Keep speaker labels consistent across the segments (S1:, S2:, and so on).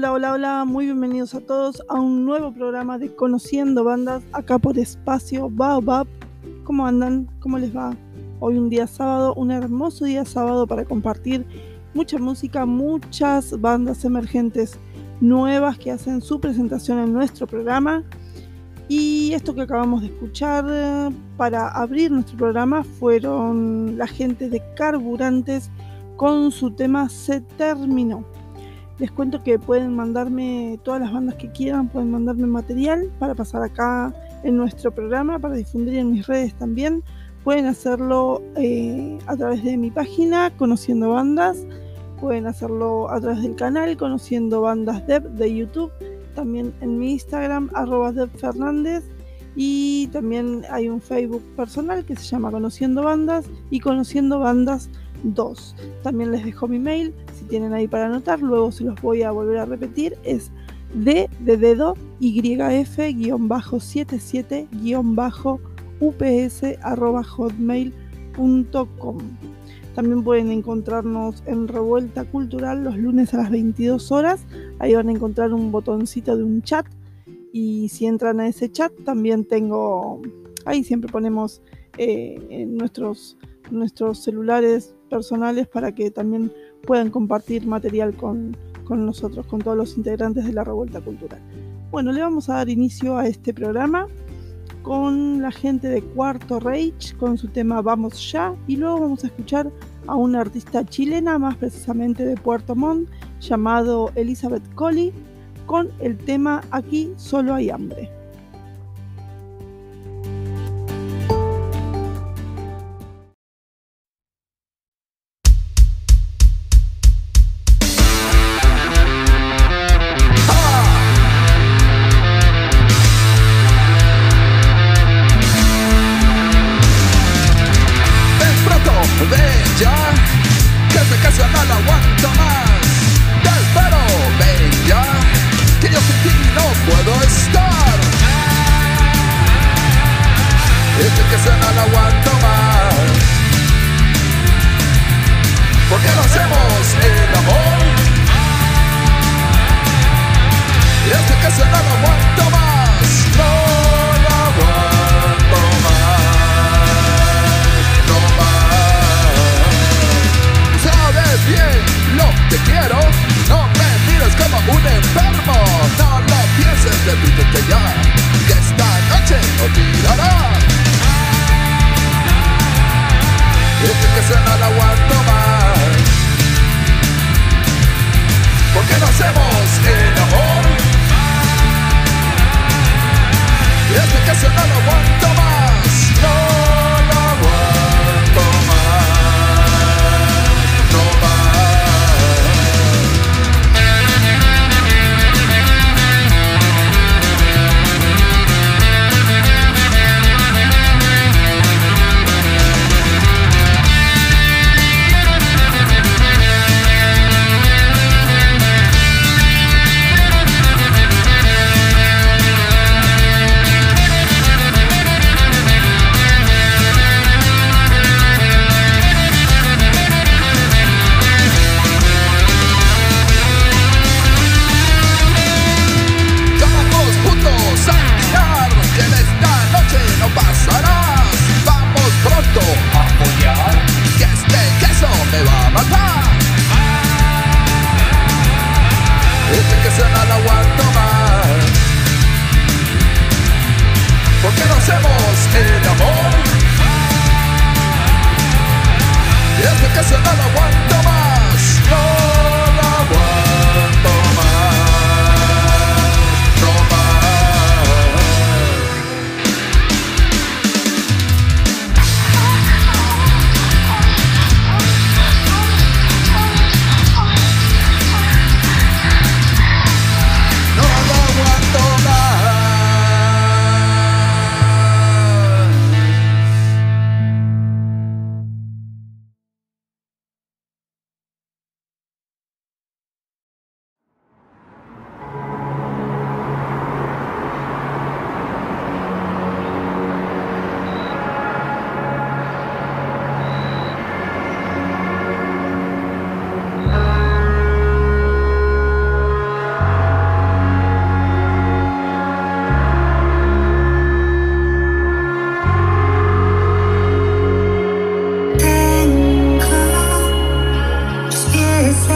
S1: Hola, hola, hola, muy bienvenidos a todos a un nuevo programa de Conociendo Bandas acá por Espacio Baobab. ¿Cómo andan? ¿Cómo les va? Hoy un día sábado, un hermoso día sábado para compartir mucha música, muchas bandas emergentes nuevas que hacen su presentación en nuestro programa. Y esto que acabamos de escuchar eh, para abrir nuestro programa fueron la gente de Carburantes con su tema Se terminó. Les cuento que pueden mandarme todas las bandas que quieran, pueden mandarme material para pasar acá en nuestro programa, para difundir en mis redes también. Pueden hacerlo eh, a través de mi página, Conociendo Bandas. Pueden hacerlo a través del canal, Conociendo Bandas Dev de YouTube. También en mi Instagram, arroba Fernández. Y también hay un Facebook personal que se llama Conociendo Bandas y Conociendo Bandas 2. También les dejo mi mail, tienen ahí para anotar, luego se los voy a volver a repetir, es d de dedo yf-77- ups hotmail.com. También pueden encontrarnos en Revuelta Cultural los lunes a las 22 horas. Ahí van a encontrar un botoncito de un chat. Y si entran a ese chat, también tengo. Ahí siempre ponemos eh, nuestros, nuestros celulares personales para que también puedan compartir material con, con nosotros, con todos los integrantes de la Revuelta Cultural. Bueno, le vamos a dar inicio a este programa con la gente de Cuarto Rage con su tema Vamos Ya y luego vamos a escuchar a una artista chilena, más precisamente de Puerto Montt, llamado Elizabeth Colley, con el tema Aquí solo hay hambre.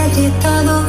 S2: agitados.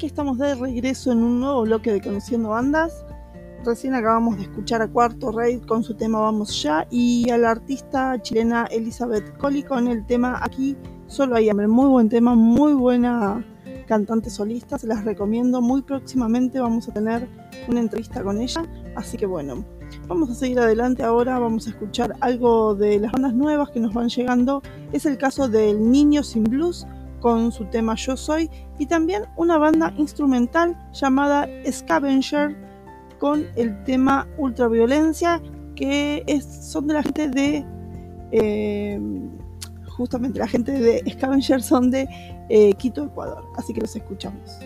S2: Aquí
S1: estamos de regreso en un nuevo bloque de Conociendo Bandas. Recién acabamos de escuchar a Cuarto Raid con su tema Vamos Ya y a la artista chilena Elizabeth Colli con el tema Aquí solo hay hambre. Muy buen tema, muy buena cantante solista, se las recomiendo. Muy próximamente vamos a tener una entrevista con ella, así que bueno, vamos a seguir adelante ahora, vamos a escuchar algo de las bandas nuevas que nos van llegando. Es el caso del Niño Sin Blues con su tema Yo Soy y también una banda instrumental llamada Scavenger con el tema Ultraviolencia que es, son de la gente de eh, justamente la gente de Scavenger son de eh, Quito, Ecuador. Así que los escuchamos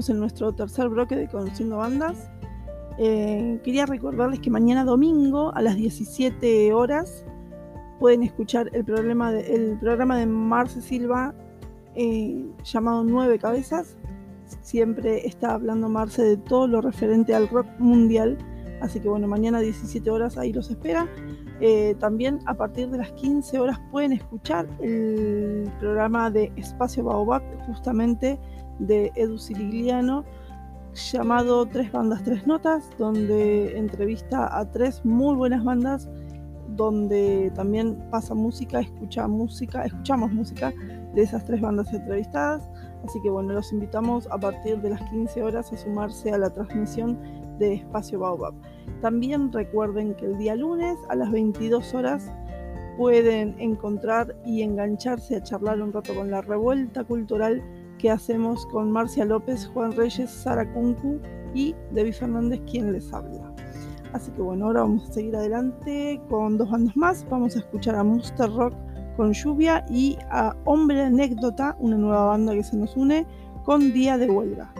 S1: volvemos en nuestro tercer bloque de Conociendo Bandas. Eh, quería recordarles que mañana domingo a las 17 horas pueden escuchar el programa de, el programa de Marce Silva eh, llamado Nueve Cabezas. Siempre está hablando Marce de todo lo referente al rock mundial. Así que bueno, mañana a 17 horas ahí los espera. Eh, también a partir de las 15 horas pueden escuchar el programa de Espacio Baobab, justamente de Edu Sirigliano llamado Tres Bandas, Tres Notas, donde entrevista a tres muy buenas bandas, donde también pasa música, escucha música, escuchamos música de esas tres bandas entrevistadas. Así que bueno, los invitamos a partir de las 15 horas a sumarse a la transmisión de Espacio Baobab. También recuerden que el día lunes a las 22 horas pueden encontrar y engancharse a charlar un rato con la revuelta cultural que hacemos con Marcia López, Juan Reyes, Sara Kunku y Debbie Fernández, quien les habla. Así que bueno, ahora vamos a seguir adelante con dos bandas más. Vamos a escuchar a Monster Rock con Lluvia y a Hombre Anécdota, una nueva banda que se nos une con Día de Huelga.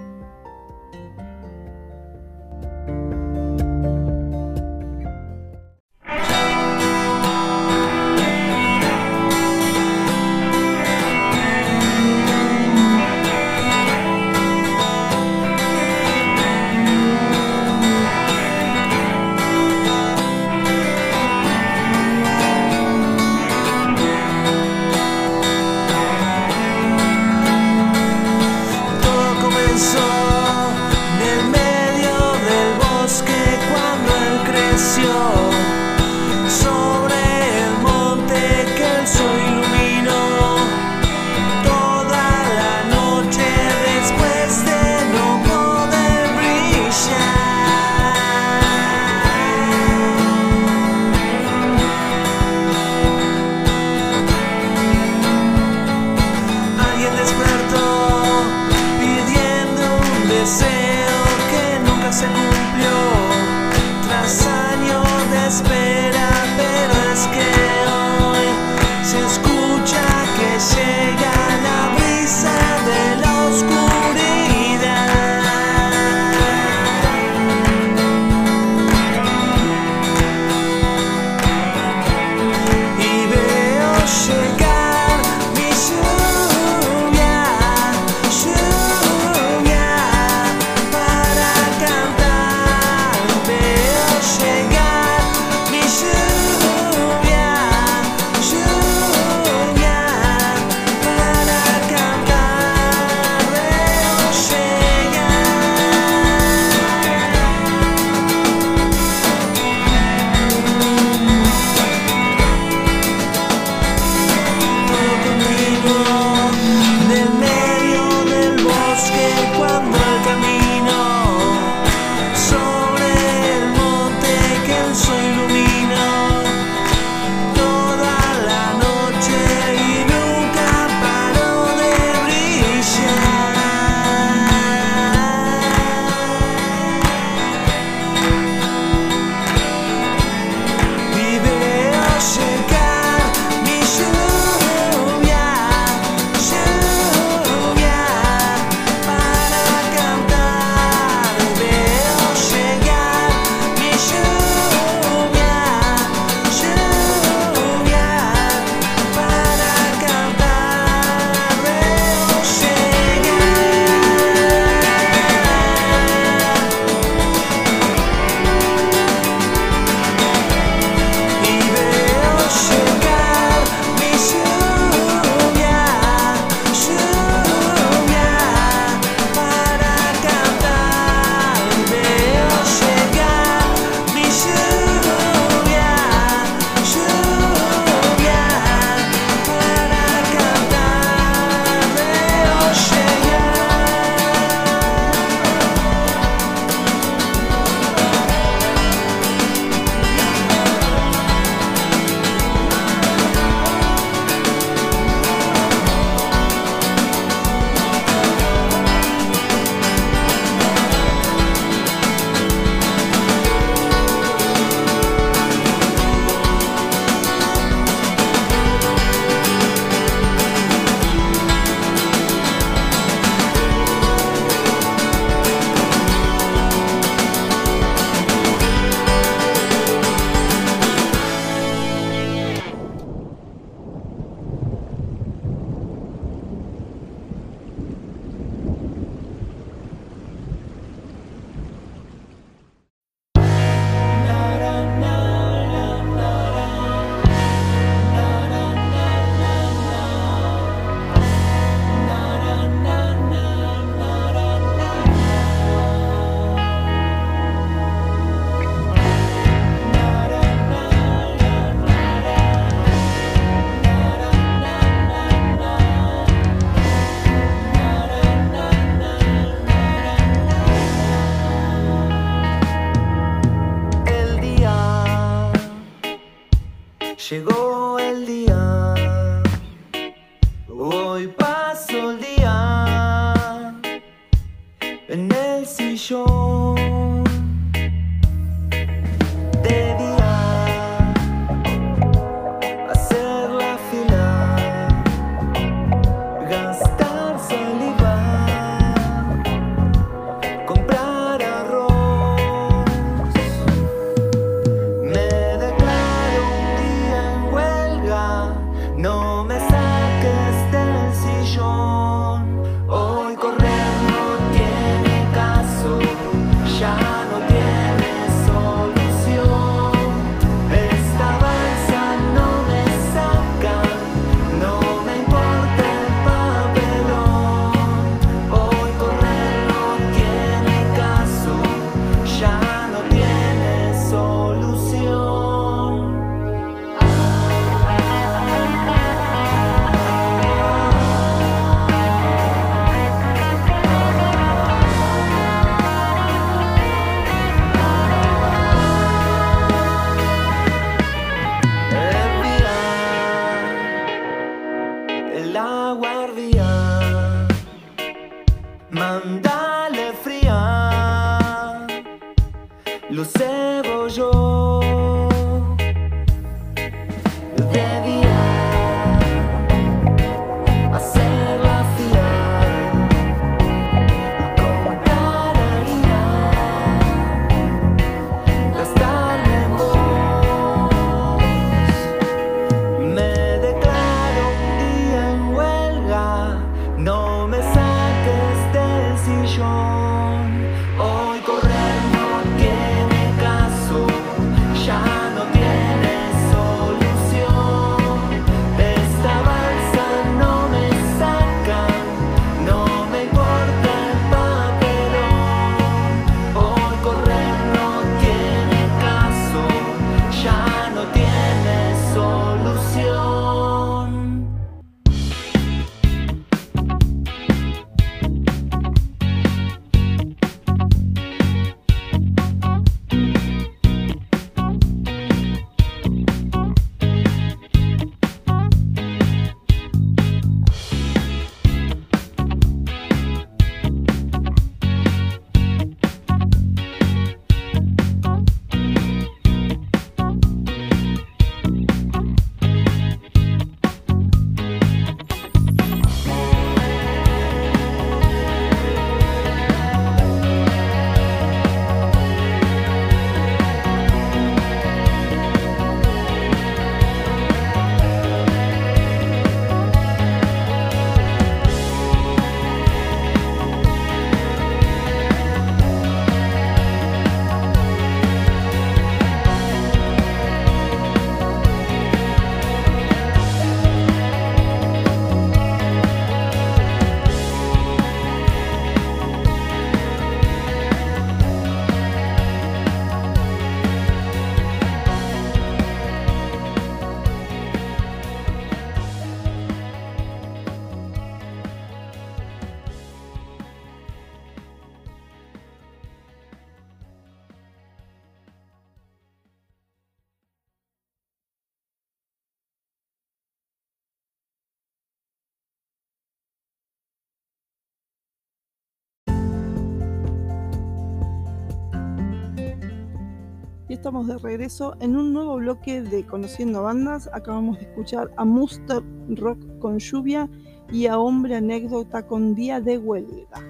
S1: Estamos de regreso en un nuevo bloque de Conociendo Bandas. Acabamos de escuchar a Muster Rock con lluvia y a Hombre Anécdota con Día de Huelga.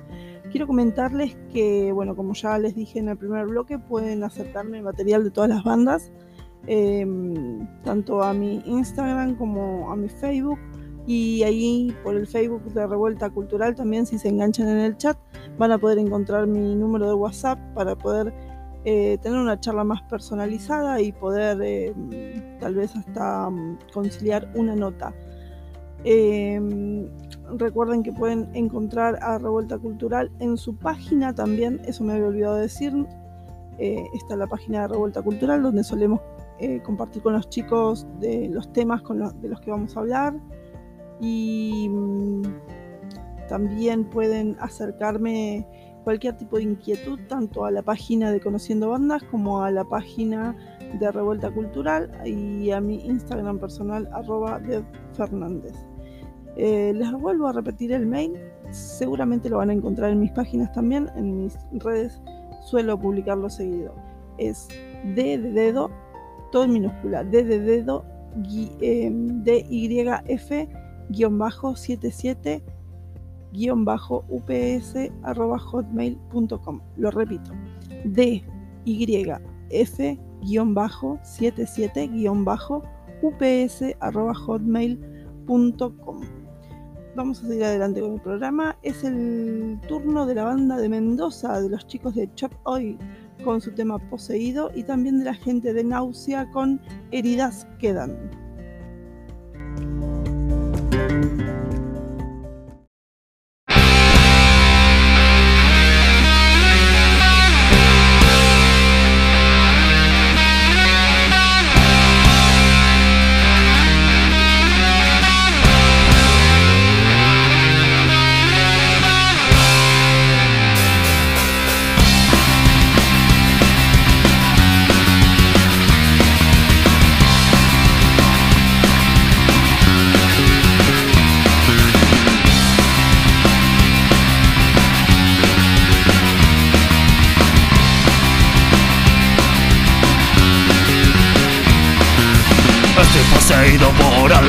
S1: Quiero comentarles que, bueno, como ya les dije en el primer bloque, pueden aceptarme material de todas las bandas, eh, tanto a mi Instagram como a mi Facebook. Y ahí por el Facebook de Revuelta Cultural también, si se enganchan en el chat, van a poder encontrar mi número de WhatsApp para poder eh, tener una charla más personalizada y poder eh, tal vez hasta mm, conciliar una nota. Eh, recuerden que pueden encontrar a Revuelta Cultural en su página también, eso me había olvidado decir. Eh, está la página de Revuelta Cultural donde solemos eh, compartir con los chicos de los temas con los- de los que vamos a hablar. Y mm, también pueden acercarme cualquier tipo de inquietud tanto a la página de Conociendo Bandas como a la página de Revuelta Cultural y a mi Instagram personal arroba de Fernández. Eh, les vuelvo a repetir el mail, seguramente lo van a encontrar en mis páginas también, en mis redes suelo publicarlo seguido. Es D todo en minúscula, D de dedo, eh, DYF-77 d-ups-hotmail.com. Lo repito, d-yf-77-ups-hotmail.com. Vamos a seguir adelante con el programa. Es el turno de la banda de Mendoza, de los chicos de Chop Hoy, con su tema Poseído, y también de la gente de Náusea con Heridas Quedan.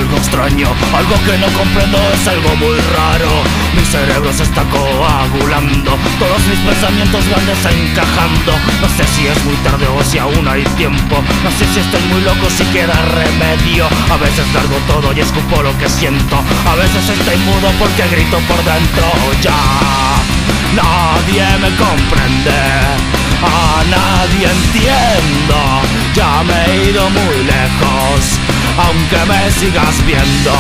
S3: Algo extraño. Algo que no comprendo es algo muy raro. Mi cerebro se está coagulando. Todos mis pensamientos van desencajando. No sé si es muy tarde o si aún hay tiempo. No sé si estoy muy loco, si queda remedio. A veces largo todo y escupo lo que siento. A veces estoy mudo porque grito por dentro. Ya Nadie me comprende. A nadie entiendo. Ya me he ido muy lejos Aunque me sigas viendo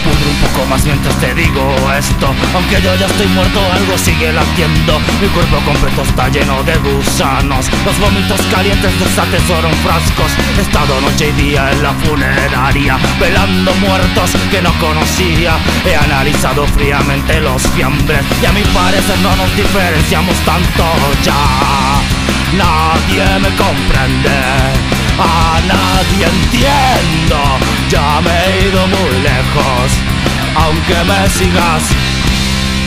S3: Me pudro un poco más mientras te digo esto. Aunque yo ya estoy muerto, algo sigue latiendo. Mi cuerpo completo está lleno de gusanos. Los vómitos calientes en frascos. He estado noche y día en la funeraria Velando muertos que no conocía. He analizado fríamente los fiambres Y a mi parecer no nos diferenciamos tanto ya. Nadie me comprende a nadie entiendo. Ya me he ido muy lejos Aunque me sigas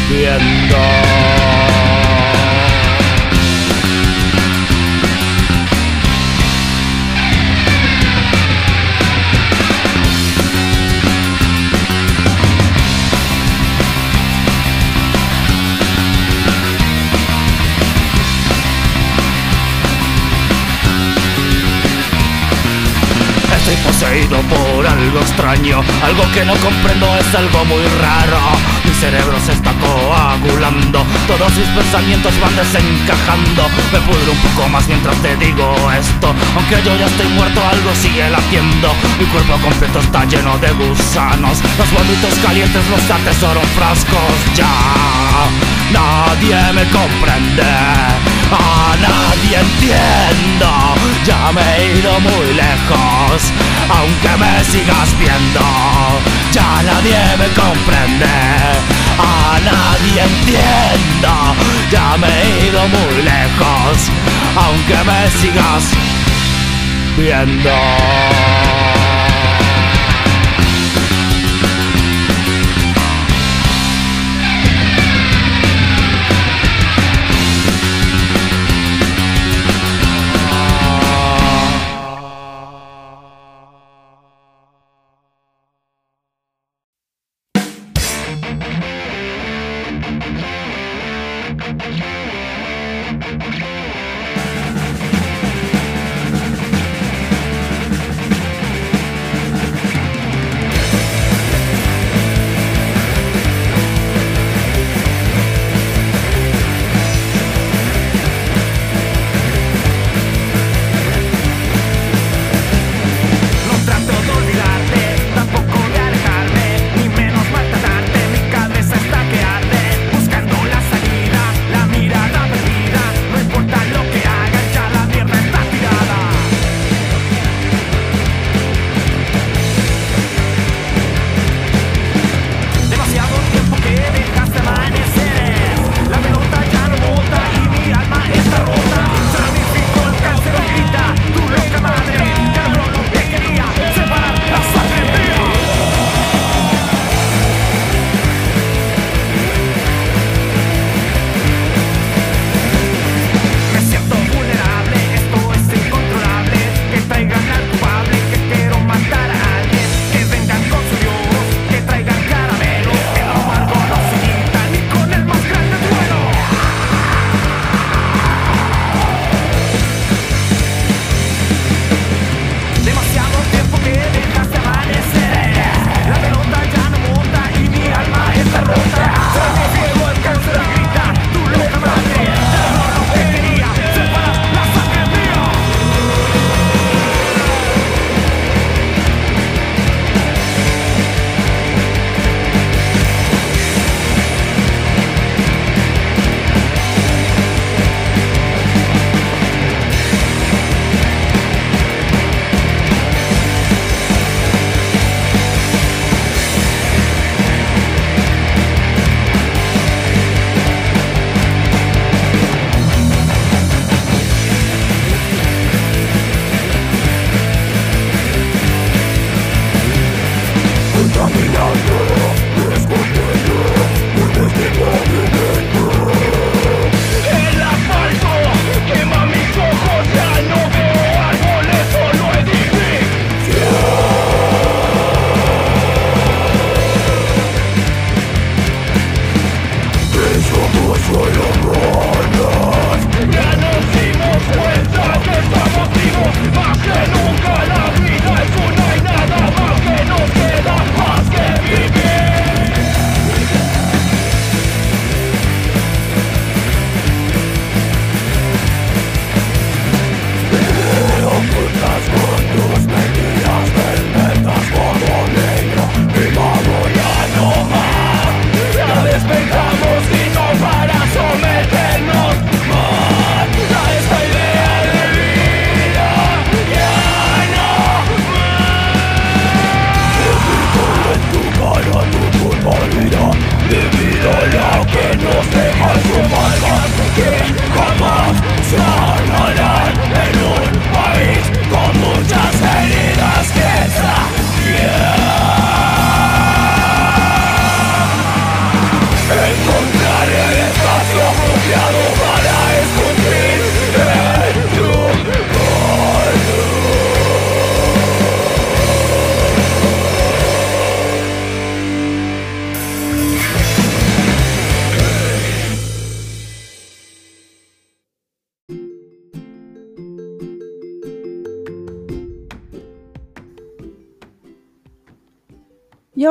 S3: viendo Poseído por algo extraño. Algo que no comprendo es algo muy raro. Mi cerebro se está coagulando. Todos mis pensamientos van desencajando. Me pudro un poco más mientras te digo esto. Aunque yo ya estoy muerto algo sigue latiendo. Mi cuerpo completo está lleno de gusanos. Los vómitos calientes los atesoro en frascos. Ya Nadie me comprende a nadie entiendo. Ya me he ido muy lejos Aunque me sigas viendo. Ya nadie me comprende A nadie entiendo. Ya me he ido muy lejos Aunque me sigas viendo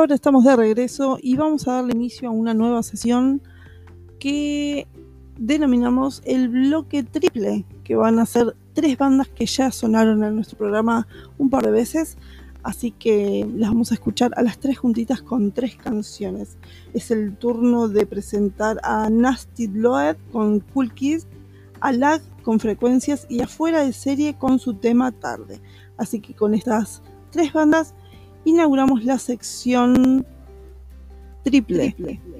S1: ahora estamos de regreso y vamos a darle inicio a una nueva sesión que denominamos el bloque triple, que van a ser tres bandas que ya sonaron en nuestro programa un par de veces, así que las vamos a escuchar a las tres juntitas con tres canciones. Es el turno de presentar a Nasty Loed con Cool Kids, a Lag con frecuencias y afuera de serie con su tema tarde. Así que con estas tres bandas inauguramos la sección triple.
S4: Night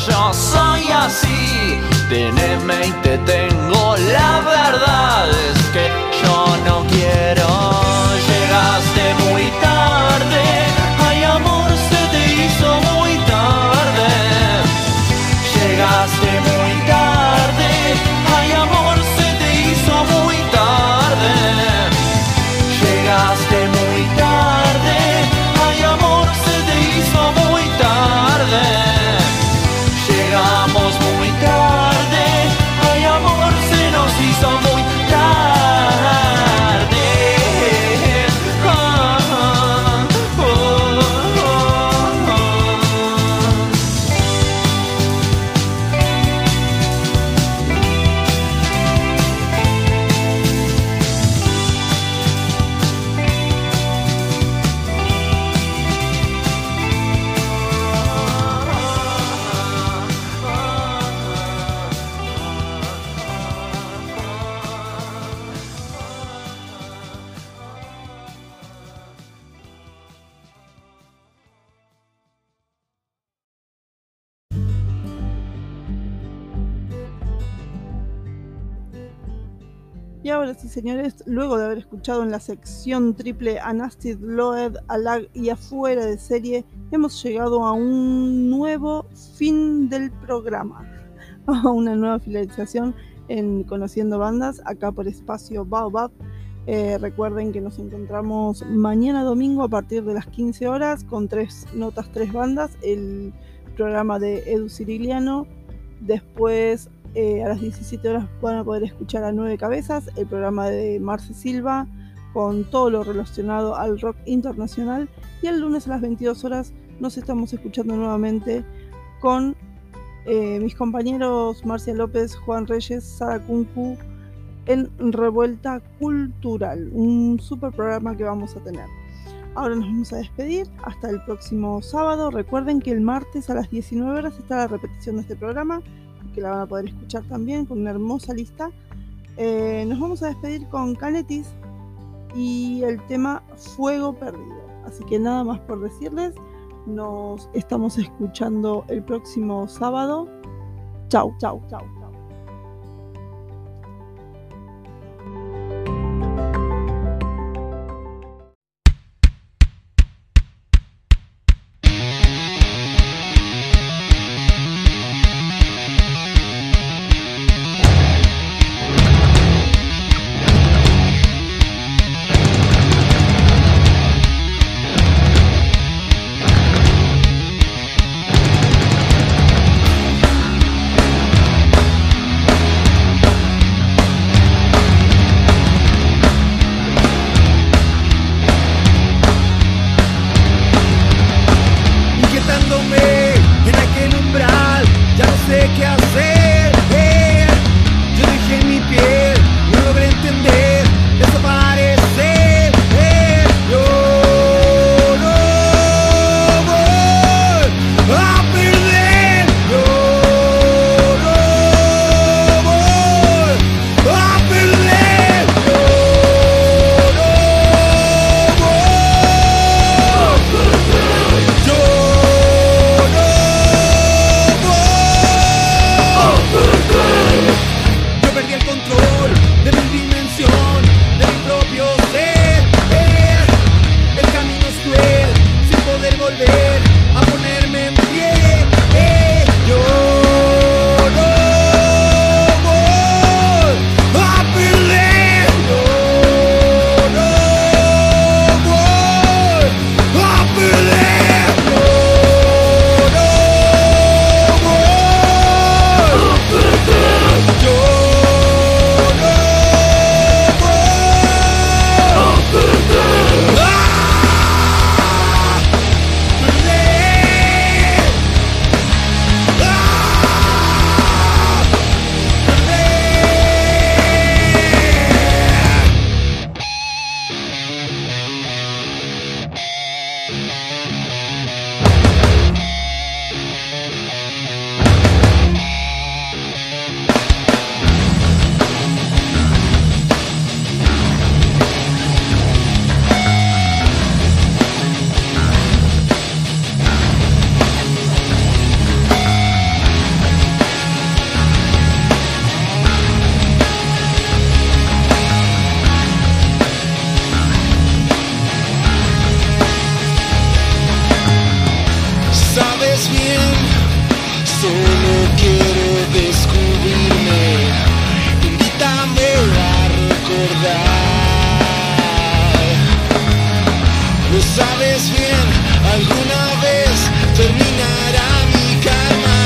S1: chanson luego de haber escuchado en la sección triple a Nasty Loed, a Lag y afuera de serie, hemos llegado a un nuevo fin del programa, a una nueva finalización en Conociendo Bandas, acá por espacio Baobab. Eh, recuerden que nos encontramos mañana domingo a partir de las 15 horas con tres notas, tres bandas, el programa de Edu Ciriliano, después eh, a las 17 horas van a poder escuchar a Nueve Cabezas, el programa de Marce Silva, con todo lo relacionado al rock internacional. Y el lunes a las 22 horas nos estamos escuchando nuevamente con eh, mis compañeros Marcia López, Juan Reyes, Sara Kunku en Revuelta Cultural, un super programa que vamos a tener. Ahora nos vamos a despedir hasta el próximo sábado. Recuerden que el martes a las 19 horas está la repetición de este programa que la van a poder escuchar también con una hermosa lista. Eh, nos vamos a despedir con Canetis y el tema Fuego Perdido. Así que nada más por decirles, nos estamos escuchando el próximo sábado. Chau, chau, chau,
S5: Lo no sabes bien, alguna vez terminará mi calma.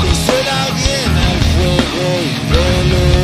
S5: Consuela bien al fuego y dolor.